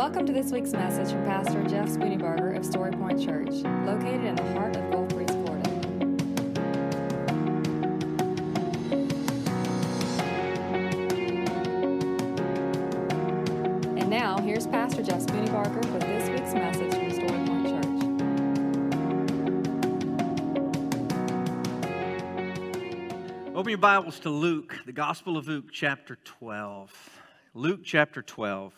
Welcome to this week's message from Pastor Jeff Spooneybarger of Story Point Church, located in the heart of Gulf Breeze, Florida. And now, here's Pastor Jeff Spooneybarger with this week's message from Story Point Church. Open your Bibles to Luke, the Gospel of Luke, chapter 12. Luke chapter 12.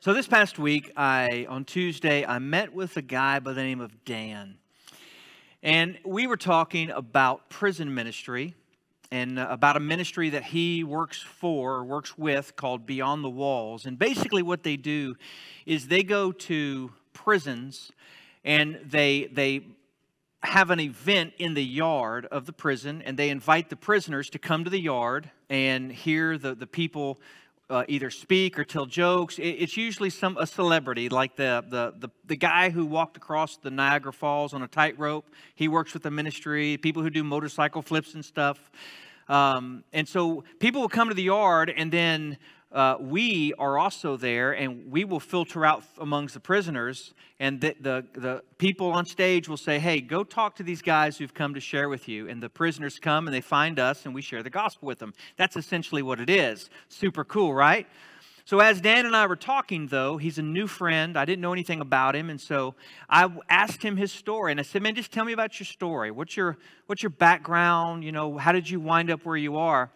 So this past week, I on Tuesday, I met with a guy by the name of Dan. And we were talking about prison ministry and uh, about a ministry that he works for, works with called Beyond the Walls. And basically what they do is they go to prisons and they they have an event in the yard of the prison and they invite the prisoners to come to the yard and hear the, the people uh, either speak or tell jokes. it's usually some a celebrity, like the, the, the, the guy who walked across the Niagara Falls on a tightrope. He works with the ministry, people who do motorcycle flips and stuff. Um, and so people will come to the yard and then uh, we are also there and we will filter out amongst the prisoners and the, the, the, people on stage will say hey go talk to these guys who've come to share with you. And the prisoners come and they find us and we share the gospel with them. That's essentially what it is. Super cool right? So as dan and i were talking though he's a new friend. I didn't know anything about him and so i asked him his story and i said man just tell me about your story. What's your what's your background? You know how did you wind up where you are?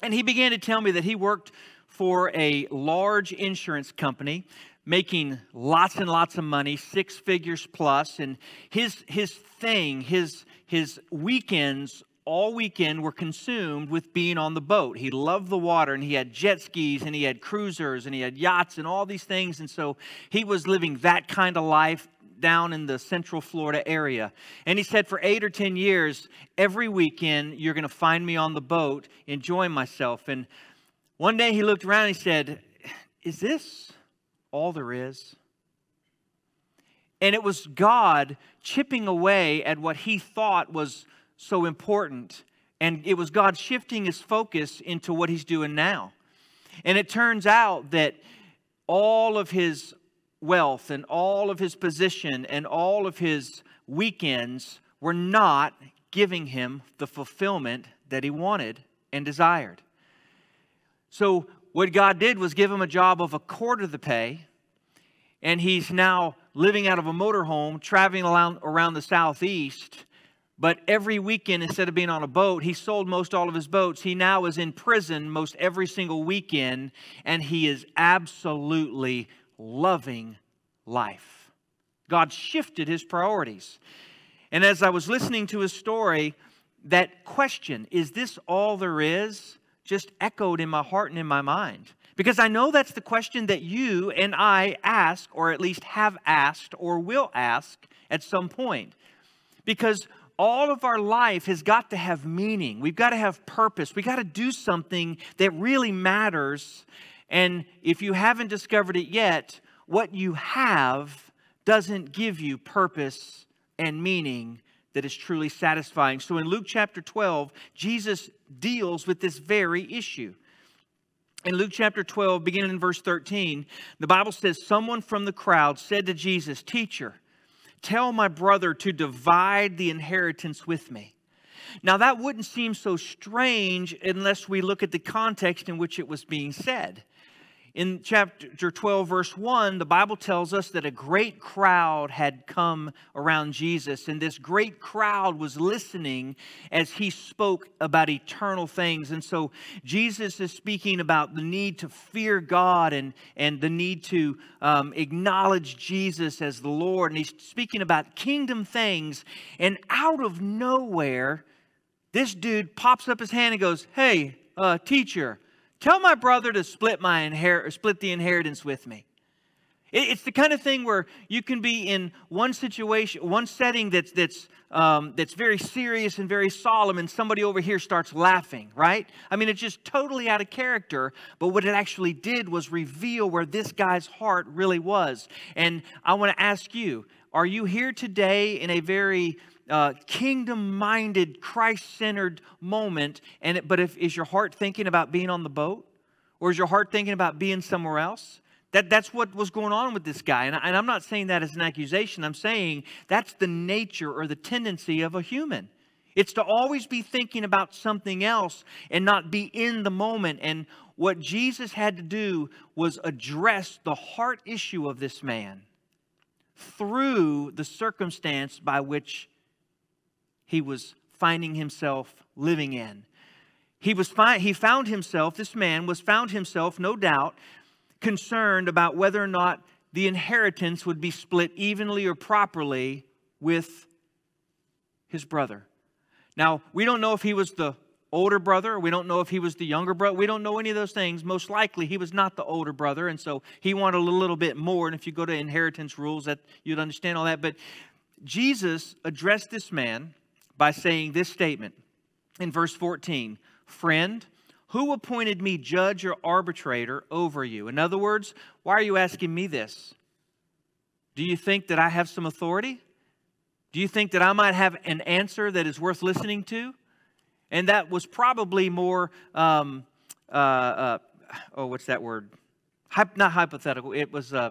And he began to tell me that he worked for a large insurance company making lots and lots of money, six figures plus, and his his thing, his his weekends all weekend were consumed with being on the boat. He loved the water and he had jet skis and he had cruisers and he had yachts and all these things and so he was living that kind of life down in the central Florida area. And he said, for eight or 10 years, every weekend, you're going to find me on the boat enjoying myself. And one day he looked around and he said, Is this all there is? And it was God chipping away at what he thought was so important. And it was God shifting his focus into what he's doing now. And it turns out that all of his wealth and all of his position and all of his weekends were not giving him the fulfillment that he wanted and desired. So, what God did was give him a job of a quarter of the pay, and he's now living out of a motorhome, traveling around, around the southeast. But every weekend, instead of being on a boat, he sold most all of his boats. He now is in prison most every single weekend, and he is absolutely loving life. God shifted his priorities. And as I was listening to his story, that question, is this all there is? Just echoed in my heart and in my mind. Because I know that's the question that you and I ask, or at least have asked, or will ask at some point. Because all of our life has got to have meaning. We've got to have purpose. We've got to do something that really matters. And if you haven't discovered it yet, what you have doesn't give you purpose and meaning that is truly satisfying. So in Luke chapter 12, Jesus deals with this very issue. In Luke chapter 12, beginning in verse 13, the Bible says, Someone from the crowd said to Jesus, Teacher, tell my brother to divide the inheritance with me. Now, that wouldn't seem so strange unless we look at the context in which it was being said. In chapter 12, verse 1, the Bible tells us that a great crowd had come around Jesus, and this great crowd was listening as he spoke about eternal things. And so Jesus is speaking about the need to fear God and, and the need to um, acknowledge Jesus as the Lord. And he's speaking about kingdom things. And out of nowhere, this dude pops up his hand and goes, Hey, uh, teacher, Tell my brother to split my inher- split the inheritance with me. It's the kind of thing where you can be in one situation, one setting that's that's um, that's very serious and very solemn, and somebody over here starts laughing, right? I mean, it's just totally out of character. But what it actually did was reveal where this guy's heart really was. And I want to ask you: Are you here today in a very uh, kingdom minded, Christ centered moment. And it, but if, is your heart thinking about being on the boat? Or is your heart thinking about being somewhere else? That, that's what was going on with this guy. And, I, and I'm not saying that as an accusation. I'm saying that's the nature or the tendency of a human. It's to always be thinking about something else and not be in the moment. And what Jesus had to do was address the heart issue of this man through the circumstance by which he was finding himself living in. He, was fi- he found himself, this man was found himself, no doubt, concerned about whether or not the inheritance would be split evenly or properly with his brother. Now, we don't know if he was the older brother. We don't know if he was the younger brother. We don't know any of those things. Most likely, he was not the older brother, and so he wanted a little bit more. And if you go to inheritance rules, that you'd understand all that. But Jesus addressed this man by saying this statement in verse 14 Friend, who appointed me judge or arbitrator over you? In other words, why are you asking me this? Do you think that I have some authority? Do you think that I might have an answer that is worth listening to? And that was probably more, um, uh, uh, oh, what's that word? Not hypothetical. It was, uh,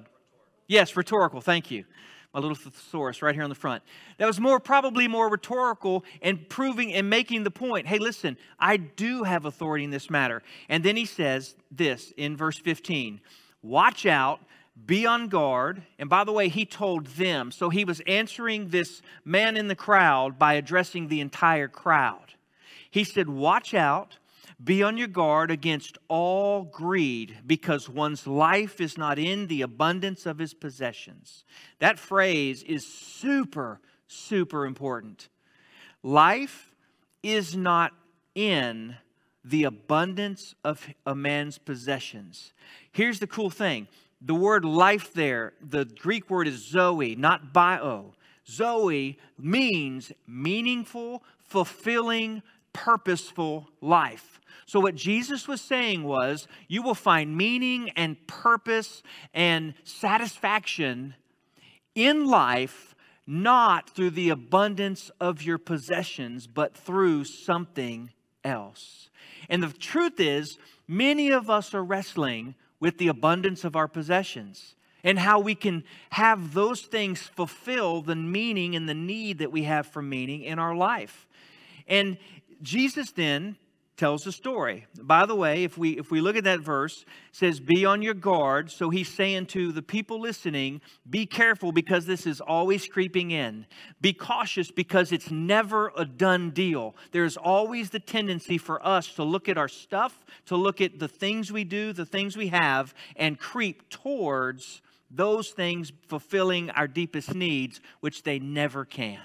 yes, rhetorical. Thank you my little thesaurus right here on the front. That was more probably more rhetorical and proving and making the point. Hey, listen, I do have authority in this matter. And then he says this in verse 15. Watch out, be on guard. And by the way, he told them. So he was answering this man in the crowd by addressing the entire crowd. He said, Watch out be on your guard against all greed, because one's life is not in the abundance of his possessions. That phrase is super, super important. Life is not in the abundance of a man's possessions. Here's the cool thing the word life there, the Greek word is zoe, not bio. Zoe means meaningful, fulfilling, purposeful life. So, what Jesus was saying was, you will find meaning and purpose and satisfaction in life not through the abundance of your possessions, but through something else. And the truth is, many of us are wrestling with the abundance of our possessions and how we can have those things fulfill the meaning and the need that we have for meaning in our life. And Jesus then tells a story. By the way, if we if we look at that verse, says be on your guard. So he's saying to the people listening, be careful because this is always creeping in. Be cautious because it's never a done deal. There's always the tendency for us to look at our stuff, to look at the things we do, the things we have and creep towards those things fulfilling our deepest needs, which they never can.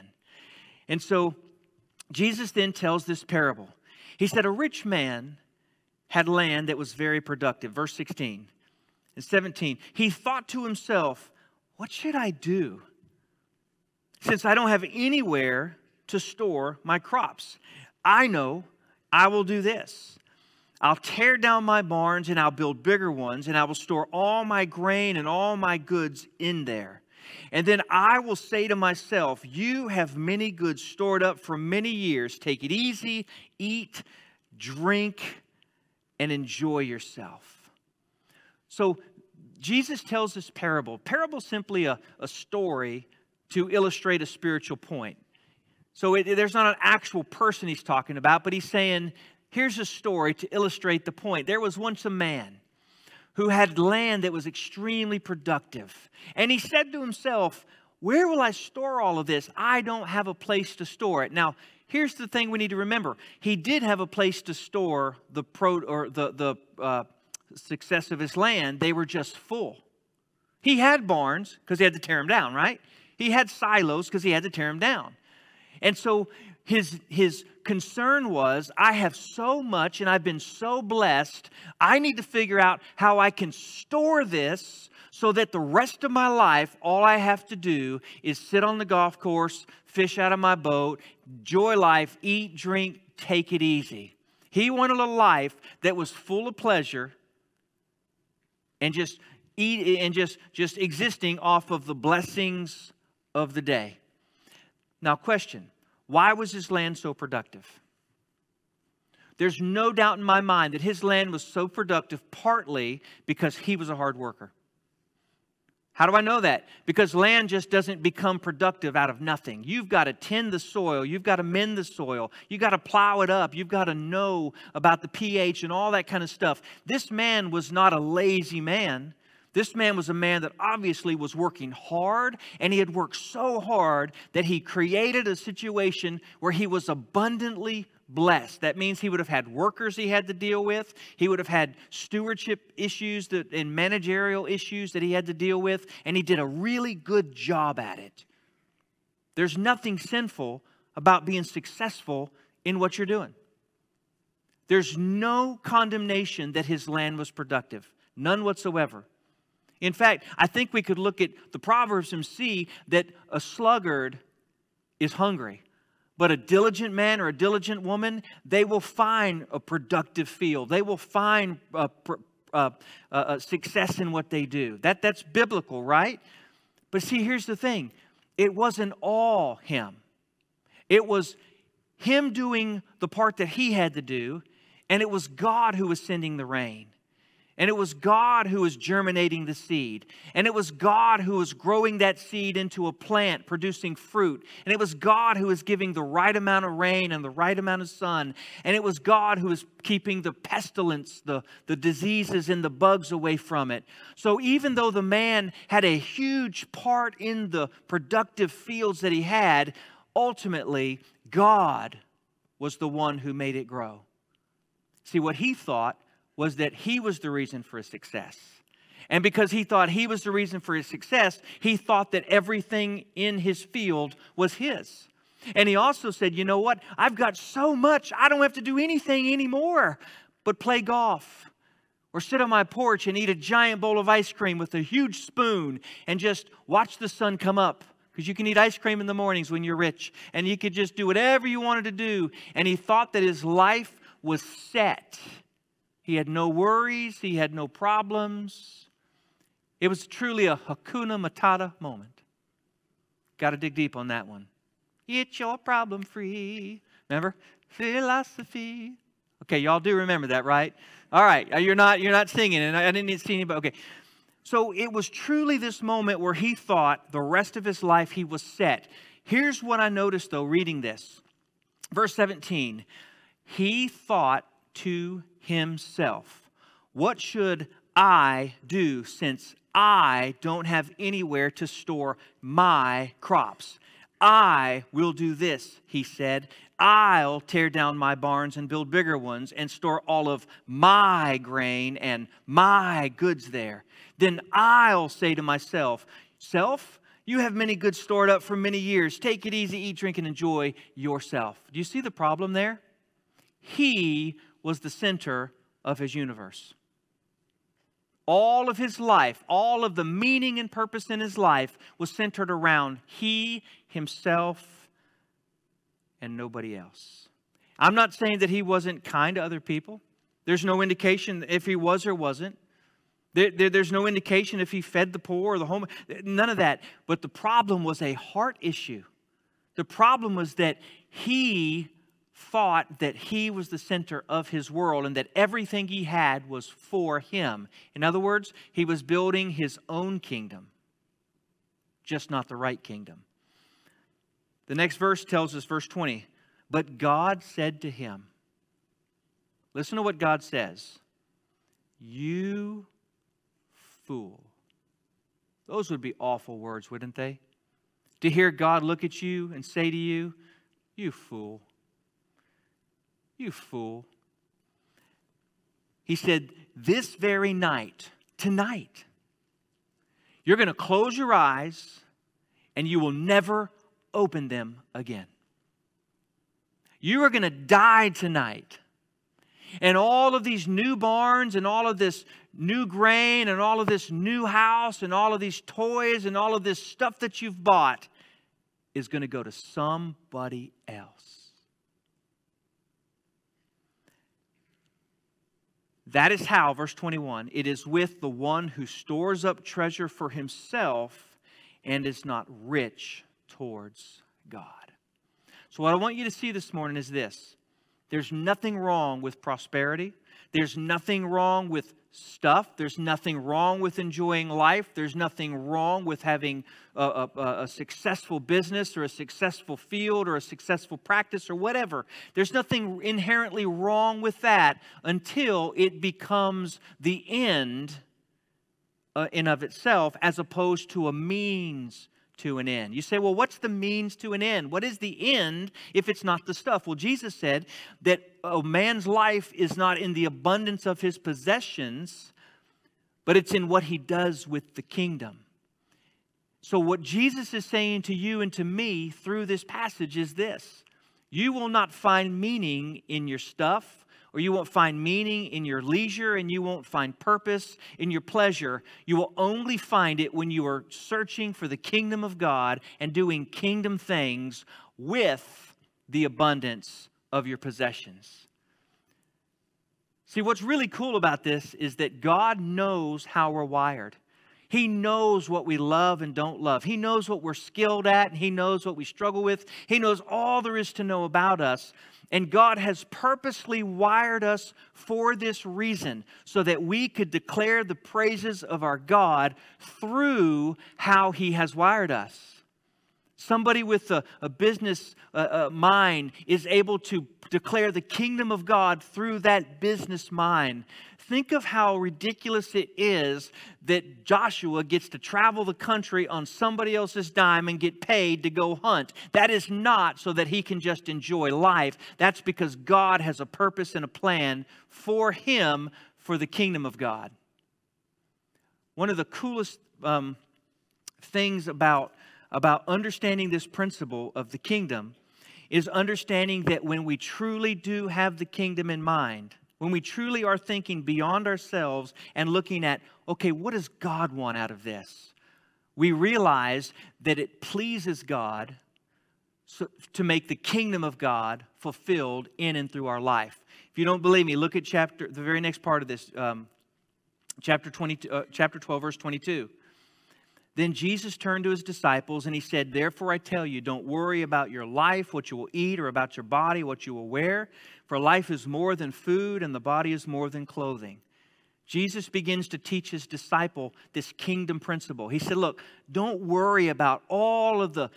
And so Jesus then tells this parable. He said, A rich man had land that was very productive. Verse 16 and 17. He thought to himself, What should I do? Since I don't have anywhere to store my crops, I know I will do this. I'll tear down my barns and I'll build bigger ones, and I will store all my grain and all my goods in there. And then I will say to myself, You have many goods stored up for many years. Take it easy, eat, drink, and enjoy yourself. So Jesus tells this parable. Parable simply a, a story to illustrate a spiritual point. So it, there's not an actual person he's talking about, but he's saying, here's a story to illustrate the point. There was once a man who had land that was extremely productive. And he said to himself, Where will I store all of this? I don't have a place to store it. Now, here's the thing we need to remember he did have a place to store the, pro, or the, the uh, success of his land, they were just full. He had barns because he had to tear them down, right? He had silos because he had to tear them down. And so his, his concern was I have so much and I've been so blessed. I need to figure out how I can store this so that the rest of my life, all I have to do is sit on the golf course, fish out of my boat, enjoy life, eat, drink, take it easy. He wanted a life that was full of pleasure and just eat and just, just existing off of the blessings of the day. Now, question why was his land so productive? there's no doubt in my mind that his land was so productive partly because he was a hard worker. How do I know that? Because land just doesn't become productive out of nothing. You've got to tend the soil, you've got to mend the soil, you've got to plow it up, you've got to know about the pH and all that kind of stuff. This man was not a lazy man. This man was a man that obviously was working hard, and he had worked so hard that he created a situation where he was abundantly blessed. That means he would have had workers he had to deal with. He would have had stewardship issues that, and managerial issues that he had to deal with, and he did a really good job at it. There's nothing sinful about being successful in what you're doing. There's no condemnation that his land was productive, none whatsoever. In fact, I think we could look at the Proverbs and see that a sluggard is hungry. But a diligent man or a diligent woman, they will find a productive field. They will find a, a, a success in what they do. That, that's biblical, right? But see, here's the thing it wasn't all him, it was him doing the part that he had to do, and it was God who was sending the rain. And it was God who was germinating the seed. And it was God who was growing that seed into a plant producing fruit. And it was God who was giving the right amount of rain and the right amount of sun. And it was God who was keeping the pestilence, the, the diseases, and the bugs away from it. So even though the man had a huge part in the productive fields that he had, ultimately, God was the one who made it grow. See, what he thought was that he was the reason for his success. And because he thought he was the reason for his success, he thought that everything in his field was his. And he also said, You know what? I've got so much, I don't have to do anything anymore but play golf or sit on my porch and eat a giant bowl of ice cream with a huge spoon and just watch the sun come up. Because you can eat ice cream in the mornings when you're rich, and you could just do whatever you wanted to do. And he thought that his life was set he had no worries, he had no problems. It was truly a Hakuna Matata moment. Got to dig deep on that one. It's your problem free. Remember? Philosophy. Okay, y'all do remember that, right? All right, uh, you're not you're not singing, and I didn't see anybody. Okay, so it was truly this moment where he thought the rest of his life he was set. Here's what I noticed though, reading this, verse 17. He thought to himself. What should I do since I don't have anywhere to store my crops? I will do this, he said. I'll tear down my barns and build bigger ones and store all of my grain and my goods there. Then I'll say to myself, Self, you have many goods stored up for many years. Take it easy, eat, drink, and enjoy yourself. Do you see the problem there? He was the center of his universe. All of his life, all of the meaning and purpose in his life was centered around he, himself, and nobody else. I'm not saying that he wasn't kind to other people. There's no indication if he was or wasn't. There, there, there's no indication if he fed the poor or the home. None of that. But the problem was a heart issue. The problem was that he thought that he was the center of his world and that everything he had was for him. In other words, he was building his own kingdom, just not the right kingdom. The next verse tells us, verse 20, but God said to him, Listen to what God says. You fool. Those would be awful words, wouldn't they? To hear God look at you and say to you, You fool. You fool. He said, This very night, tonight, you're going to close your eyes and you will never open them again. You are going to die tonight. And all of these new barns and all of this new grain and all of this new house and all of these toys and all of this stuff that you've bought is going to go to somebody else. That is how, verse 21, it is with the one who stores up treasure for himself and is not rich towards God. So, what I want you to see this morning is this There's nothing wrong with prosperity. There's nothing wrong with stuff. There's nothing wrong with enjoying life. There's nothing wrong with having a, a, a, successful business or a successful field or a successful practice or whatever. There's nothing inherently wrong with that until it becomes the end uh, in of itself as opposed to a means to an end. You say, well, what's the means to an end? What is the end if it's not the stuff? Well, Jesus said that a man's life is not in the abundance of his possessions, but it's in what he does with the kingdom. So, what Jesus is saying to you and to me through this passage is this you will not find meaning in your stuff or you won't find meaning in your leisure and you won't find purpose in your pleasure. You will only find it when you are searching for the kingdom of God and doing kingdom things with the abundance of your possessions. See, what's really cool about this is that God knows how we're wired. He knows what we love and don't love. He knows what we're skilled at, and He knows what we struggle with. He knows all there is to know about us. And God has purposely wired us for this reason, so that we could declare the praises of our God through how He has wired us. Somebody with a, a business uh, uh, mind is able to declare the kingdom of God through that business mind. Think of how ridiculous it is that Joshua gets to travel the country on somebody else's dime and get paid to go hunt. That is not so that he can just enjoy life. That's because God has a purpose and a plan for him for the kingdom of God. One of the coolest um, things about, about understanding this principle of the kingdom is understanding that when we truly do have the kingdom in mind, when we truly are thinking beyond ourselves and looking at, okay, what does God want out of this? We realize that it pleases God to make the kingdom of God fulfilled in and through our life. If you don't believe me, look at chapter the very next part of this, um, chapter 20, uh, chapter 12, verse 22. Then Jesus turned to his disciples and he said, Therefore I tell you, don't worry about your life, what you will eat, or about your body, what you will wear. For life is more than food, and the body is more than clothing. Jesus begins to teach his disciple this kingdom principle. He said, Look, don't worry about all of the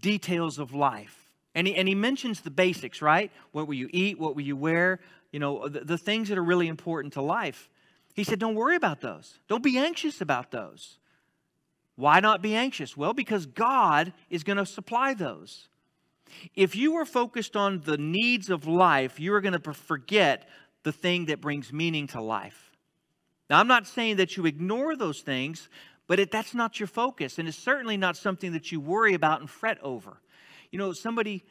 details of life. And he, and he mentions the basics, right? What will you eat? What will you wear? You know, the, the things that are really important to life. He said, Don't worry about those. Don't be anxious about those. Why not be anxious? Well, because God is going to supply those. If you are focused on the needs of life, you are going to forget the thing that brings meaning to life. Now, I'm not saying that you ignore those things, but it, that's not your focus, and it's certainly not something that you worry about and fret over. You know, somebody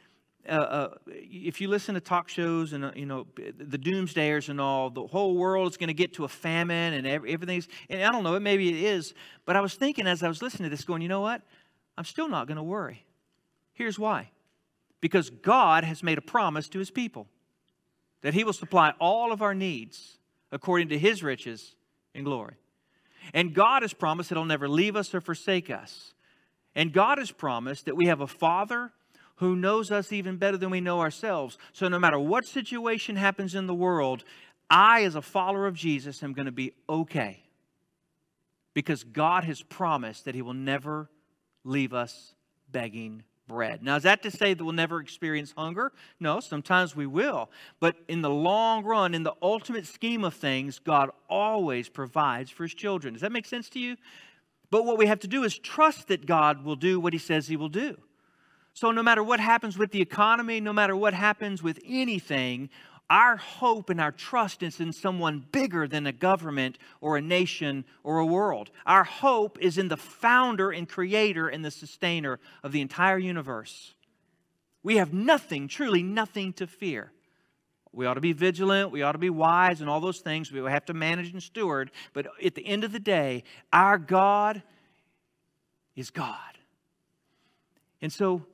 uh, uh, if you listen to talk shows and uh, you know the doomsdayers and all, the whole world is going to get to a famine and every, everything's. And I don't know, maybe it is, but I was thinking as I was listening to this, going, you know what? I'm still not going to worry. Here's why: because God has made a promise to His people that He will supply all of our needs according to His riches in glory, and God has promised that He'll never leave us or forsake us, and God has promised that we have a Father who knows us even better than we know ourselves. So, no matter what situation happens in the world, I, as a follower of Jesus, am going to be okay because God has promised that He will never leave us begging bread. Now, is that to say that we'll never experience hunger? No, sometimes we will. But in the long run, in the ultimate scheme of things, God always provides for His children. Does that make sense to you? But what we have to do is trust that God will do what He says He will do. So, no matter what happens with the economy, no matter what happens with anything, our hope and our trust is in someone bigger than a government or a nation or a world. Our hope is in the founder and creator and the sustainer of the entire universe. We have nothing, truly nothing to fear. We ought to be vigilant, we ought to be wise, and all those things. We have to manage and steward. But at the end of the day, our God is God. And so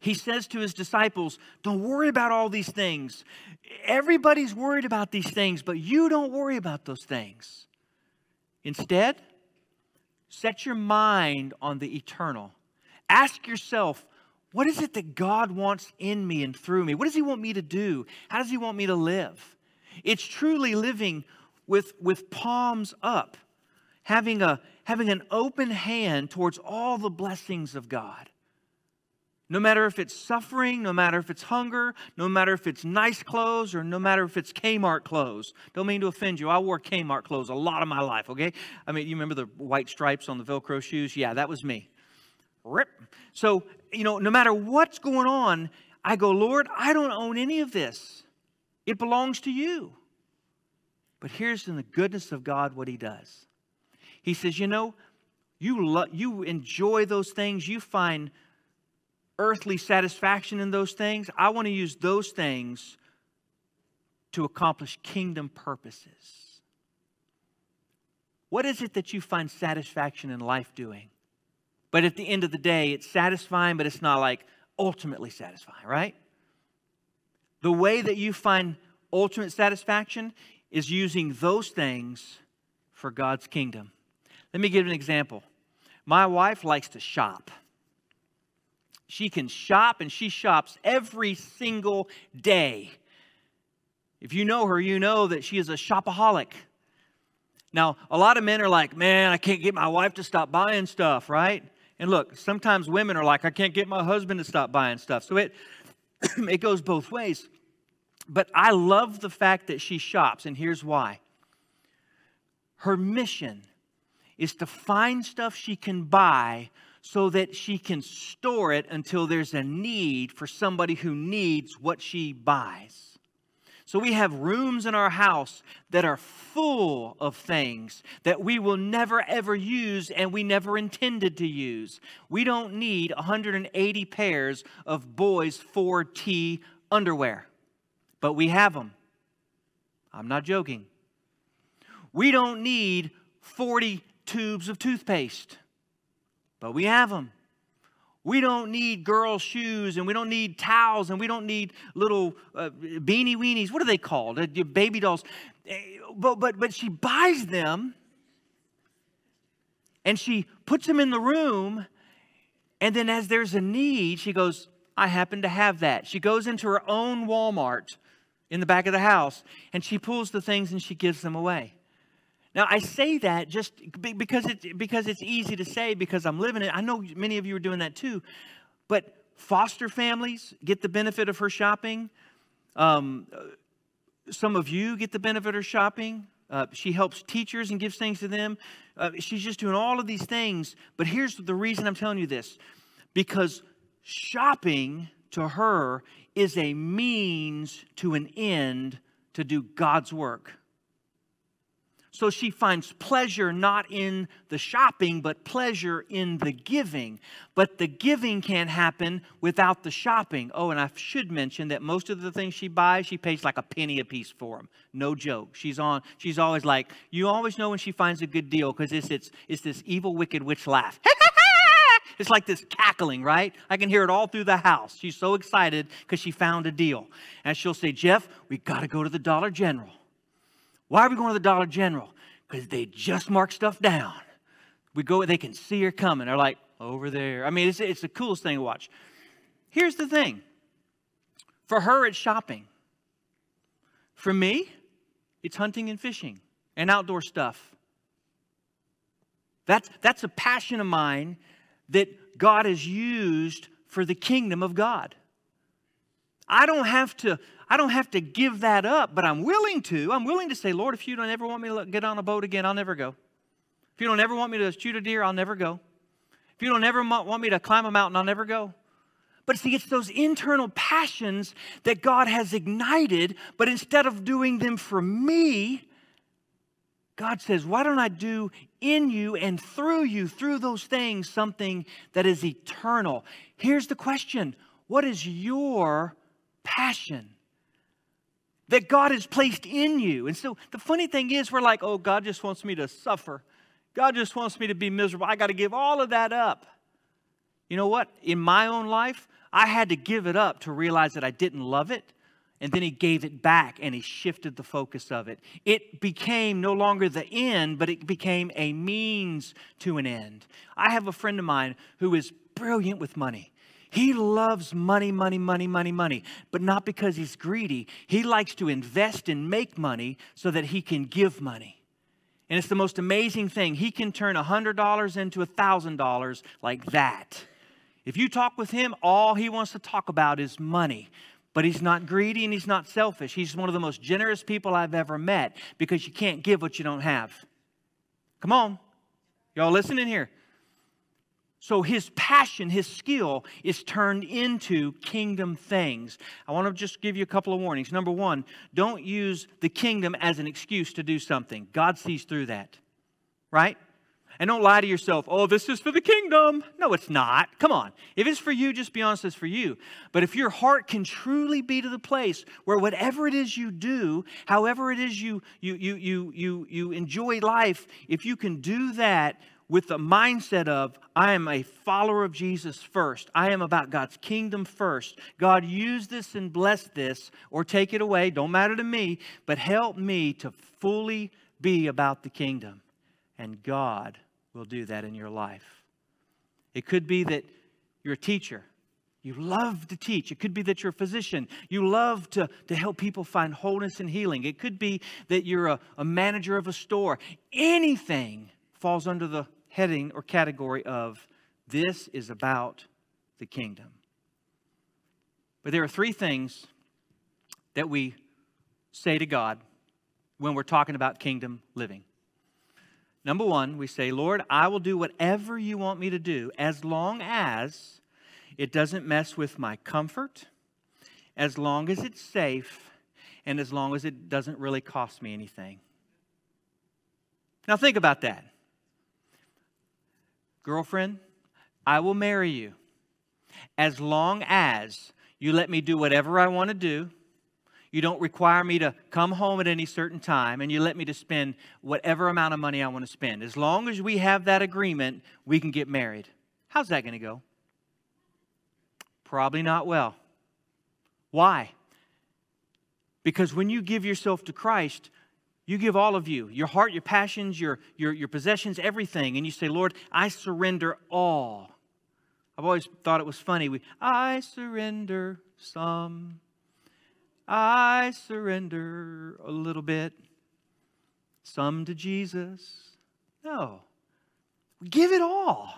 he says to his disciples, Don't worry about all these things. Everybody's worried about these things, but you don't worry about those things. Instead, set your mind on the eternal. Ask yourself, What is it that God wants in me and through me? What does He want me to do? How does He want me to live? It's truly living with, with palms up, having, a, having an open hand towards all the blessings of God. No matter if it's suffering, no matter if it's hunger, no matter if it's nice clothes, or no matter if it's Kmart clothes. Don't mean to offend you. I wore Kmart clothes a lot of my life, okay? I mean, you remember the white stripes on the Velcro shoes? Yeah, that was me. Rip. So, you know, no matter what's going on, I go, Lord, I don't own any of this. It belongs to you. But here's in the goodness of God what he does. He says, you know, you, lo- you enjoy those things, you find earthly satisfaction in those things. I want to use those things to accomplish kingdom purposes. What is it that you find satisfaction in life doing? But at the end of the day, it's satisfying, but it's not like ultimately satisfying, right? The way that you find ultimate satisfaction is using those things for God's kingdom. Let me give an example. My wife likes to shop. She can shop and she shops every single day. If you know her, you know that she is a shopaholic. Now, a lot of men are like, man, I can't get my wife to stop buying stuff, right? And look, sometimes women are like, I can't get my husband to stop buying stuff. So it, it goes both ways. But I love the fact that she shops, and here's why. Her mission is to find stuff she can buy so that she can store it until there's a need for somebody who needs what she buys. So we have rooms in our house that are full of things that we will never ever use and we never intended to use. We don't need 180 pairs of boys 4T underwear, but we have them. I'm not joking. We don't need 40 tubes of toothpaste but we have them. We don't need girls' shoes and we don't need towels and we don't need little uh, beanie weenies. What are they called? Uh, baby dolls. Eh, but, but, but she buys them and she puts them in the room. And then, as there's a need, she goes, I happen to have that. She goes into her own Walmart in the back of the house and she pulls the things and she gives them away. Now, I say that just because, it, because it's easy to say because I'm living it. I know many of you are doing that too. But foster families get the benefit of her shopping. Um, some of you get the benefit of her shopping. Uh, she helps teachers and gives things to them. Uh, she's just doing all of these things. But here's the reason I'm telling you this because shopping to her is a means to an end to do God's work. So she finds pleasure not in the shopping, but pleasure in the giving. But the giving can't happen without the shopping. Oh, and I should mention that most of the things she buys, she pays like a penny a piece for them. No joke. She's on. She's always like, you always know when she finds a good deal because it's, it's it's this evil, wicked witch laugh. It's like this cackling, right? I can hear it all through the house. She's so excited because she found a deal. And she'll say, Jeff, we got to go to the Dollar General. Why are we going to the Dollar General? Because they just mark stuff down. We go, they can see her coming. They're like, over there. I mean, it's, it's the coolest thing to watch. Here's the thing for her, it's shopping. For me, it's hunting and fishing and outdoor stuff. That's, that's a passion of mine that God has used for the kingdom of God. I don't have to, I don't have to give that up, but I'm willing to. I'm willing to say, Lord, if you don't ever want me to get on a boat again, I'll never go. If you don't ever want me to shoot a deer, I'll never go. If you don't ever want me to climb a mountain, I'll never go. But see, it's those internal passions that God has ignited, but instead of doing them for me, God says, Why don't I do in you and through you, through those things, something that is eternal? Here's the question What is your passion? That God has placed in you. And so the funny thing is, we're like, oh, God just wants me to suffer. God just wants me to be miserable. I got to give all of that up. You know what? In my own life, I had to give it up to realize that I didn't love it. And then he gave it back and he shifted the focus of it. It became no longer the end, but it became a means to an end. I have a friend of mine who is brilliant with money. He loves money, money, money, money, money, but not because he's greedy. He likes to invest and make money so that he can give money. And it's the most amazing thing. He can turn $100 into $1,000 like that. If you talk with him, all he wants to talk about is money. But he's not greedy and he's not selfish. He's one of the most generous people I've ever met because you can't give what you don't have. Come on. Y'all listening here? So his passion, his skill is turned into kingdom things. I want to just give you a couple of warnings. Number one, don't use the kingdom as an excuse to do something. God sees through that, right? And don't lie to yourself, oh, this is for the kingdom. No, it's not. Come on. If it's for you, just be honest, it's for you. But if your heart can truly be to the place where whatever it is you do, however it is you, you, you, you, you, you enjoy life, if you can do that with the mindset of, I am a follower of Jesus first. I am about God's kingdom first. God, use this and bless this or take it away. Don't matter to me, but help me to fully be about the kingdom. And God will do that in your life. It could be that you're a teacher. You love to teach. It could be that you're a physician. You love to, to help people find wholeness and healing. It could be that you're a, a manager of a store. Anything falls under the heading or category of this is about the kingdom. But there are three things that we say to God when we're talking about kingdom living. Number one, we say, Lord, I will do whatever you want me to do as long as it doesn't mess with my comfort, as long as it's safe, and as long as it doesn't really cost me anything. Now, think about that. Girlfriend, I will marry you as long as you let me do whatever I want to do. You don't require me to come home at any certain time, and you let me to spend whatever amount of money I want to spend. As long as we have that agreement, we can get married. How's that going to go? Probably not well. Why? Because when you give yourself to Christ, you give all of you, your heart, your passions, your, your, your possessions, everything, and you say, Lord, I surrender all. I've always thought it was funny. We, I surrender some. I surrender a little bit. Some to Jesus. No. Give it all.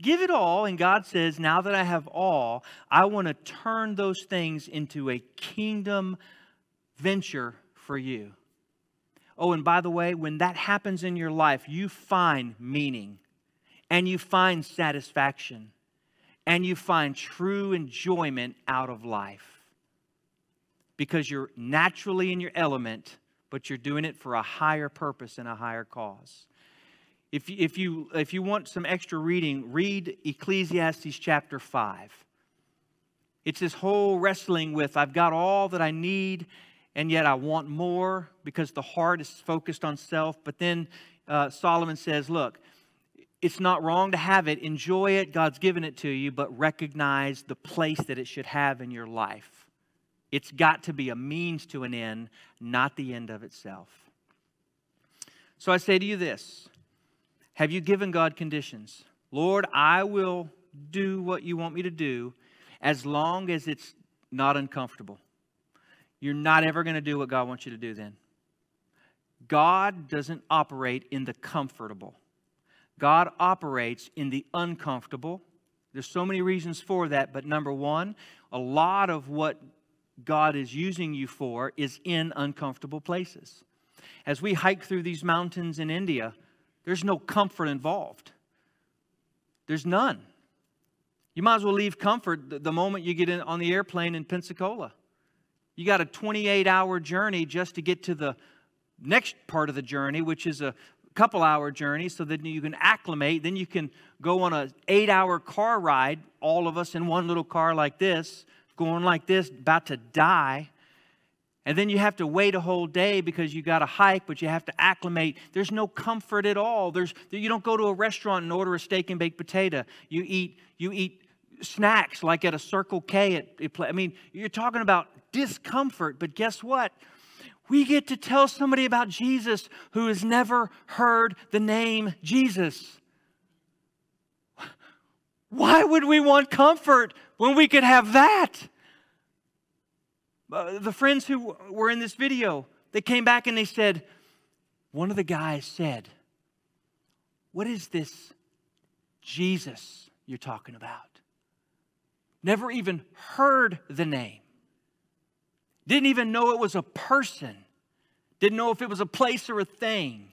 Give it all. And God says, now that I have all, I want to turn those things into a kingdom venture for you. Oh, and by the way, when that happens in your life, you find meaning and you find satisfaction and you find true enjoyment out of life because you're naturally in your element, but you're doing it for a higher purpose and a higher cause. If, if, you, if you want some extra reading, read Ecclesiastes chapter 5. It's this whole wrestling with I've got all that I need and yet I want more because the heart is focused on self. But then uh, Solomon says, Look, it's not wrong to have it, enjoy it, God's given it to you, but recognize the place that it should have in your life. It's got to be a means to an end, not the end of itself. So I say to you this Have you given God conditions? Lord, I will do what you want me to do as long as it's not uncomfortable you're not ever going to do what God wants you to do then. God doesn't operate in the comfortable. God operates in the uncomfortable. There's so many reasons for that, but number one, a lot of what God is using you for is in uncomfortable places. As we hike through these mountains in India, there's no comfort involved. There's none. You might as well leave comfort the moment you get in on the airplane in Pensacola. You got a 28 hour journey just to get to the next part of the journey, which is a couple hour journey, so that you can acclimate. Then you can go on an eight hour car ride, all of us in one little car like this, going like this, about to die. And then you have to wait a whole day because you got to hike, but you have to acclimate. There's no comfort at all. There's, you don't go to a restaurant and order a steak and baked potato. You eat, you eat snacks like at a Circle K. At, I mean, you're talking about discomfort, but guess what? We get to tell somebody about Jesus who has never heard the name Jesus. Why would we want comfort when we could have that? Uh, the friends who were in this video, they came back and they said, one of the guys said, What is this Jesus you're talking about? Never even heard the name. Didn't even know it was a person. Didn't know if it was a place or a thing.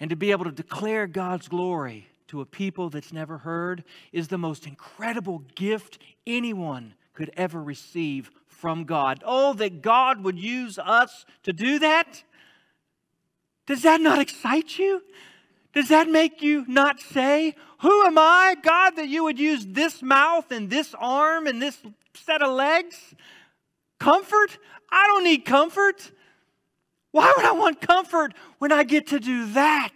And to be able to declare God's glory to a people that's never heard is the most incredible gift anyone could ever receive from God. Oh, that God would use us to do that. Does that not excite you? Does that make you not say, Who am I, God, that you would use this mouth and this arm and this set of legs? Comfort? I don't need comfort. Why would I want comfort when I get to do that?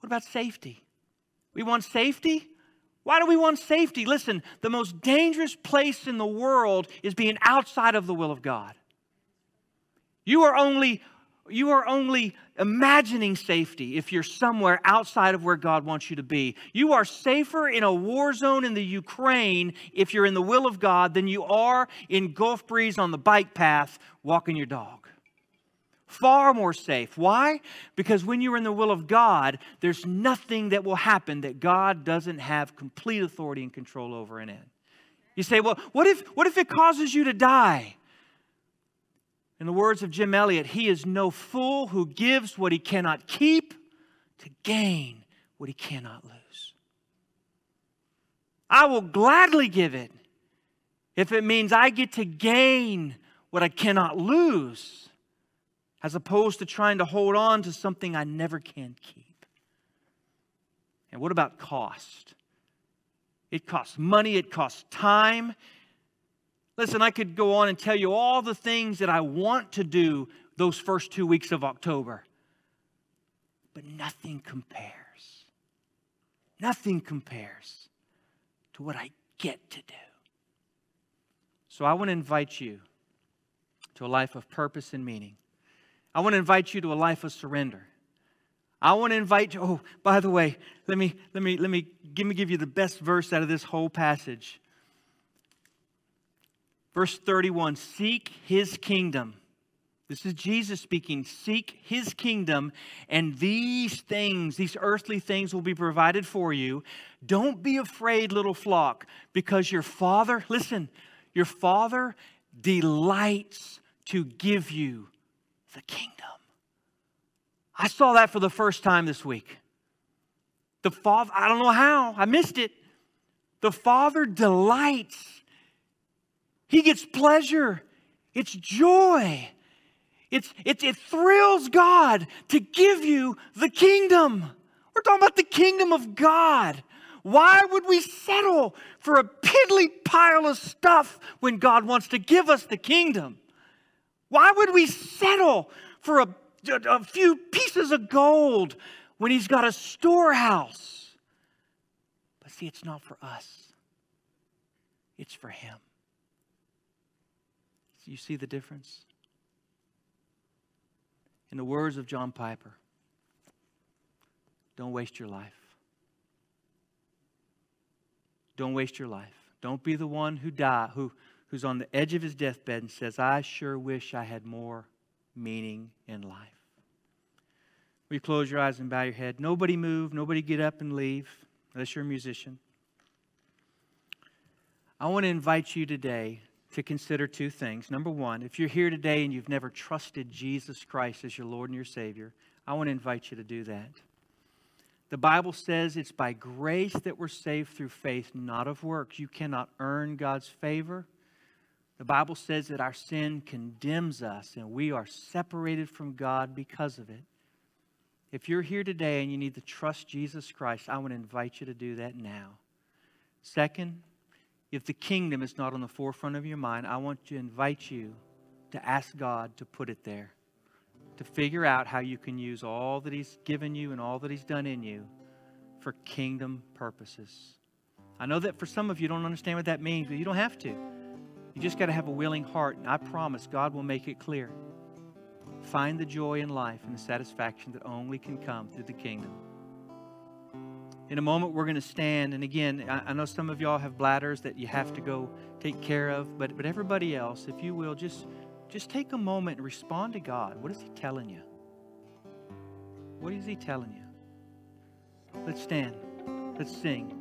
What about safety? We want safety? Why do we want safety? Listen, the most dangerous place in the world is being outside of the will of God. You are only you are only imagining safety if you're somewhere outside of where God wants you to be. You are safer in a war zone in the Ukraine if you're in the will of God than you are in Gulf Breeze on the bike path walking your dog. Far more safe. Why? Because when you're in the will of God, there's nothing that will happen that God doesn't have complete authority and control over and in. You say, well, what if, what if it causes you to die? In the words of Jim Elliot, he is no fool who gives what he cannot keep to gain what he cannot lose. I will gladly give it if it means I get to gain what I cannot lose, as opposed to trying to hold on to something I never can keep. And what about cost? It costs money, it costs time, Listen, I could go on and tell you all the things that I want to do those first two weeks of October, but nothing compares. Nothing compares to what I get to do. So I want to invite you to a life of purpose and meaning. I want to invite you to a life of surrender. I want to invite you. Oh, by the way, let me let me let me give me give you the best verse out of this whole passage. Verse 31 Seek his kingdom. This is Jesus speaking. Seek his kingdom, and these things, these earthly things, will be provided for you. Don't be afraid, little flock, because your Father, listen, your Father delights to give you the kingdom. I saw that for the first time this week. The Father, I don't know how, I missed it. The Father delights he gets pleasure, it's joy. It's, it, it thrills God to give you the kingdom. We're talking about the kingdom of God. Why would we settle for a piddly pile of stuff when God wants to give us the kingdom? Why would we settle for a, a few pieces of gold when He's got a storehouse? But see, it's not for us, it's for Him. You see the difference? In the words of John Piper, don't waste your life. Don't waste your life. Don't be the one who die, who, who's on the edge of his deathbed and says, I sure wish I had more meaning in life. Will you close your eyes and bow your head? Nobody move, nobody get up and leave, unless you're a musician. I want to invite you today to consider two things. Number one, if you're here today and you've never trusted Jesus Christ as your Lord and your Savior, I want to invite you to do that. The Bible says it's by grace that we're saved through faith, not of works. You cannot earn God's favor. The Bible says that our sin condemns us and we are separated from God because of it. If you're here today and you need to trust Jesus Christ, I want to invite you to do that now. Second, if the kingdom is not on the forefront of your mind, I want to invite you to ask God to put it there, to figure out how you can use all that He's given you and all that He's done in you for kingdom purposes. I know that for some of you don't understand what that means, but you don't have to. You just got to have a willing heart, and I promise God will make it clear. Find the joy in life and the satisfaction that only can come through the kingdom. In a moment, we're going to stand. And again, I, I know some of y'all have bladders that you have to go take care of, but, but everybody else, if you will, just, just take a moment and respond to God. What is He telling you? What is He telling you? Let's stand. Let's sing.